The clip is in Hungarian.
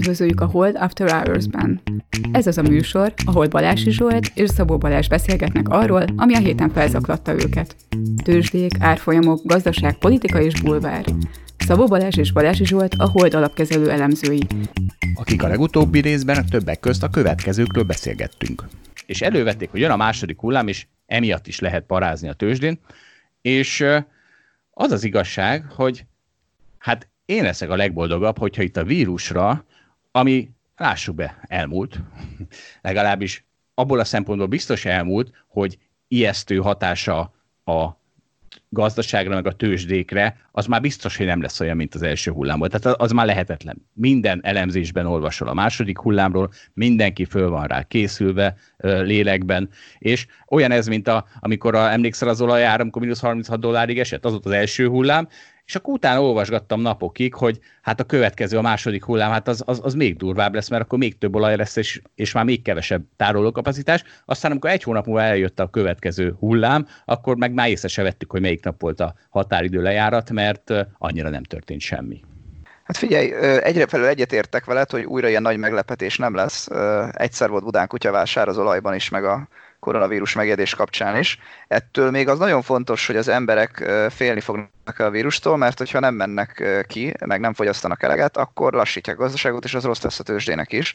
Üdvözöljük a Hold After Hours-ben. Ez az a műsor, ahol Balási Zsolt és Szabó Balázs beszélgetnek arról, ami a héten felzaklatta őket. Tőzsdék, árfolyamok, gazdaság, politika és bulvár. Szabó Balázs és Balási Zsolt a Hold alapkezelő elemzői. Akik a legutóbbi részben a többek közt a következőkről beszélgettünk. És elővették, hogy jön a második hullám, és emiatt is lehet parázni a tőzsdén, és az az igazság, hogy hát én leszek a legboldogabb, hogyha itt a vírusra, ami, lássuk be, elmúlt, legalábbis abból a szempontból biztos elmúlt, hogy ijesztő hatása a gazdaságra, meg a tőzsdékre, az már biztos, hogy nem lesz olyan, mint az első hullámból. Tehát az már lehetetlen. Minden elemzésben olvasol a második hullámról, mindenki föl van rá készülve lélekben, és olyan ez, mint a, amikor a, emlékszel az olajár, amikor mínusz 36 dollárig esett, az volt az első hullám, és akkor utána olvasgattam napokig, hogy hát a következő, a második hullám, hát az, az, az még durvább lesz, mert akkor még több olaj lesz, és, és már még kevesebb tárolókapacitás. Aztán, amikor egy hónap múlva eljött a következő hullám, akkor meg már észre se vettük, hogy melyik nap volt a határidő lejárat, mert annyira nem történt semmi. Hát figyelj, egyre felül egyetértek veled, hogy újra ilyen nagy meglepetés nem lesz. Egyszer volt Budán kutyavásár az olajban is, meg a koronavírus megjedés kapcsán is. Ettől még az nagyon fontos, hogy az emberek félni fognak a vírustól, mert hogyha nem mennek ki, meg nem fogyasztanak eleget, akkor lassítják a gazdaságot, és az rossz lesz a tőzsdének is.